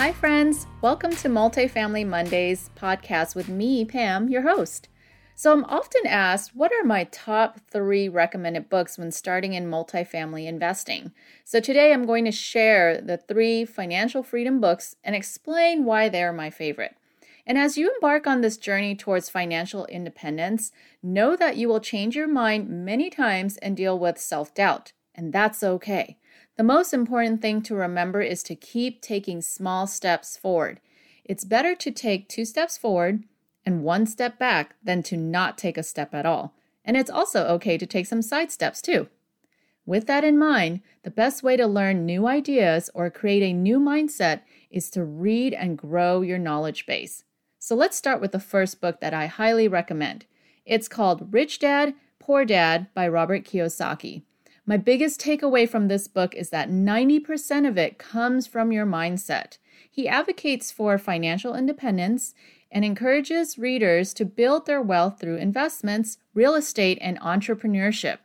Hi, friends. Welcome to Multifamily Mondays podcast with me, Pam, your host. So, I'm often asked what are my top three recommended books when starting in multifamily investing. So, today I'm going to share the three financial freedom books and explain why they're my favorite. And as you embark on this journey towards financial independence, know that you will change your mind many times and deal with self doubt, and that's okay. The most important thing to remember is to keep taking small steps forward. It's better to take two steps forward and one step back than to not take a step at all. And it's also okay to take some side steps too. With that in mind, the best way to learn new ideas or create a new mindset is to read and grow your knowledge base. So let's start with the first book that I highly recommend. It's called Rich Dad, Poor Dad by Robert Kiyosaki. My biggest takeaway from this book is that 90% of it comes from your mindset. He advocates for financial independence and encourages readers to build their wealth through investments, real estate, and entrepreneurship.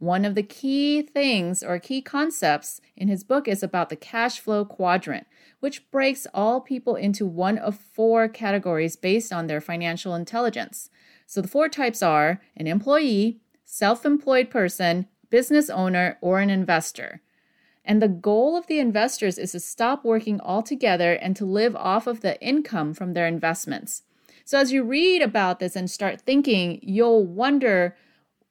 One of the key things or key concepts in his book is about the cash flow quadrant, which breaks all people into one of four categories based on their financial intelligence. So the four types are an employee, self employed person, business owner, or an investor. And the goal of the investors is to stop working altogether and to live off of the income from their investments. So, as you read about this and start thinking, you'll wonder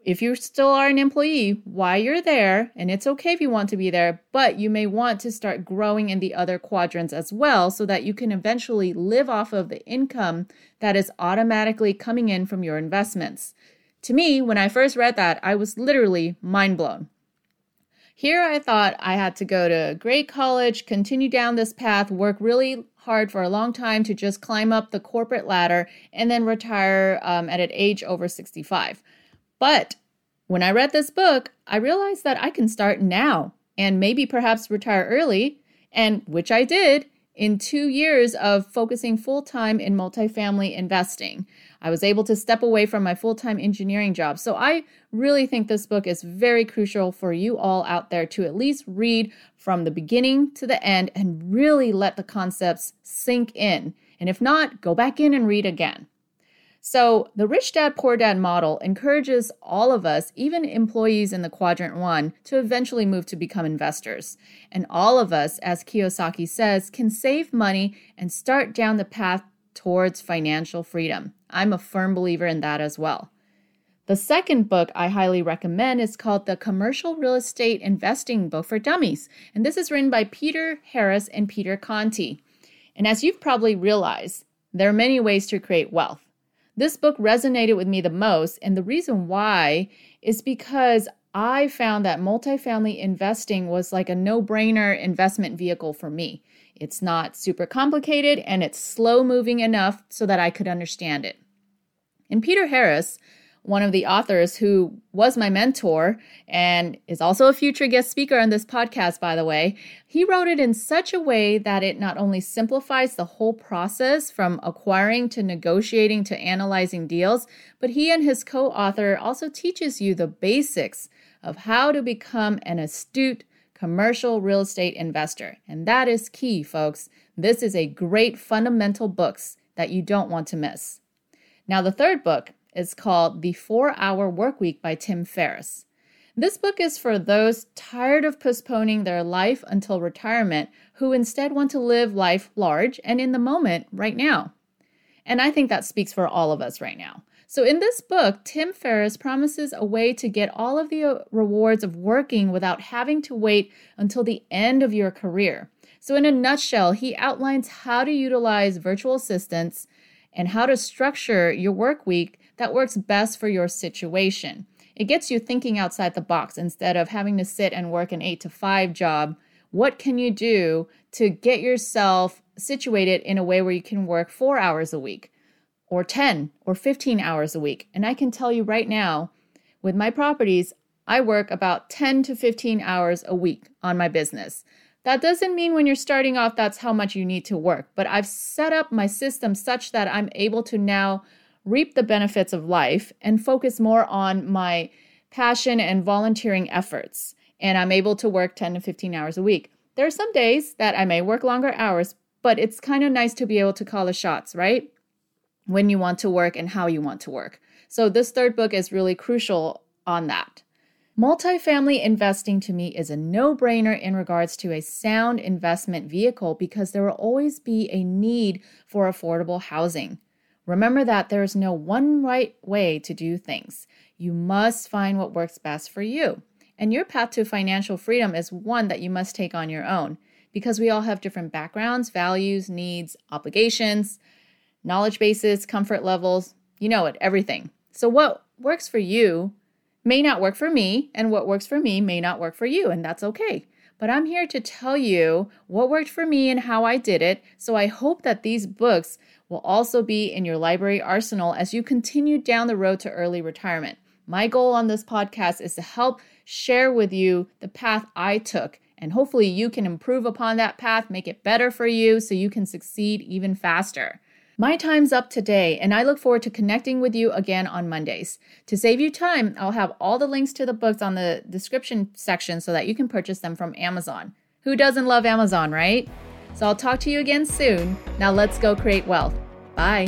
if you still are an employee, why you're there. And it's okay if you want to be there, but you may want to start growing in the other quadrants as well so that you can eventually live off of the income that is automatically coming in from your investments. To me, when I first read that, I was literally mind blown. Here I thought I had to go to great college, continue down this path, work really hard for a long time to just climb up the corporate ladder, and then retire um, at an age over 65. But when I read this book, I realized that I can start now and maybe perhaps retire early, and which I did in two years of focusing full time in multifamily investing. I was able to step away from my full time engineering job. So I really think this book is very crucial for you all out there to at least read from the beginning to the end and really let the concepts sink in. And if not, go back in and read again. So, the rich dad, poor dad model encourages all of us, even employees in the quadrant one, to eventually move to become investors. And all of us, as Kiyosaki says, can save money and start down the path towards financial freedom. I'm a firm believer in that as well. The second book I highly recommend is called The Commercial Real Estate Investing Book for Dummies. And this is written by Peter Harris and Peter Conti. And as you've probably realized, there are many ways to create wealth. This book resonated with me the most, and the reason why is because I found that multifamily investing was like a no brainer investment vehicle for me. It's not super complicated and it's slow moving enough so that I could understand it. And Peter Harris one of the authors who was my mentor and is also a future guest speaker on this podcast, by the way, he wrote it in such a way that it not only simplifies the whole process from acquiring to negotiating to analyzing deals, but he and his co author also teaches you the basics of how to become an astute commercial real estate investor. And that is key, folks. This is a great fundamental books that you don't want to miss. Now, the third book is called The Four Hour Workweek by Tim Ferriss. This book is for those tired of postponing their life until retirement who instead want to live life large and in the moment right now. And I think that speaks for all of us right now. So, in this book, Tim Ferriss promises a way to get all of the uh, rewards of working without having to wait until the end of your career. So, in a nutshell, he outlines how to utilize virtual assistants and how to structure your work week that works best for your situation. It gets you thinking outside the box instead of having to sit and work an eight to five job. What can you do to get yourself situated in a way where you can work four hours a week or 10 or 15 hours a week? And I can tell you right now, with my properties, I work about 10 to 15 hours a week on my business. That doesn't mean when you're starting off, that's how much you need to work, but I've set up my system such that I'm able to now reap the benefits of life and focus more on my passion and volunteering efforts. And I'm able to work 10 to 15 hours a week. There are some days that I may work longer hours, but it's kind of nice to be able to call the shots, right? When you want to work and how you want to work. So, this third book is really crucial on that. Multifamily investing to me is a no brainer in regards to a sound investment vehicle because there will always be a need for affordable housing. Remember that there is no one right way to do things. You must find what works best for you. And your path to financial freedom is one that you must take on your own because we all have different backgrounds, values, needs, obligations, knowledge bases, comfort levels, you know it, everything. So, what works for you may not work for me, and what works for me may not work for you, and that's okay. But I'm here to tell you what worked for me and how I did it. So I hope that these books will also be in your library arsenal as you continue down the road to early retirement. My goal on this podcast is to help share with you the path I took, and hopefully you can improve upon that path, make it better for you so you can succeed even faster. My time's up today, and I look forward to connecting with you again on Mondays. To save you time, I'll have all the links to the books on the description section so that you can purchase them from Amazon. Who doesn't love Amazon, right? So I'll talk to you again soon. Now let's go create wealth. Bye.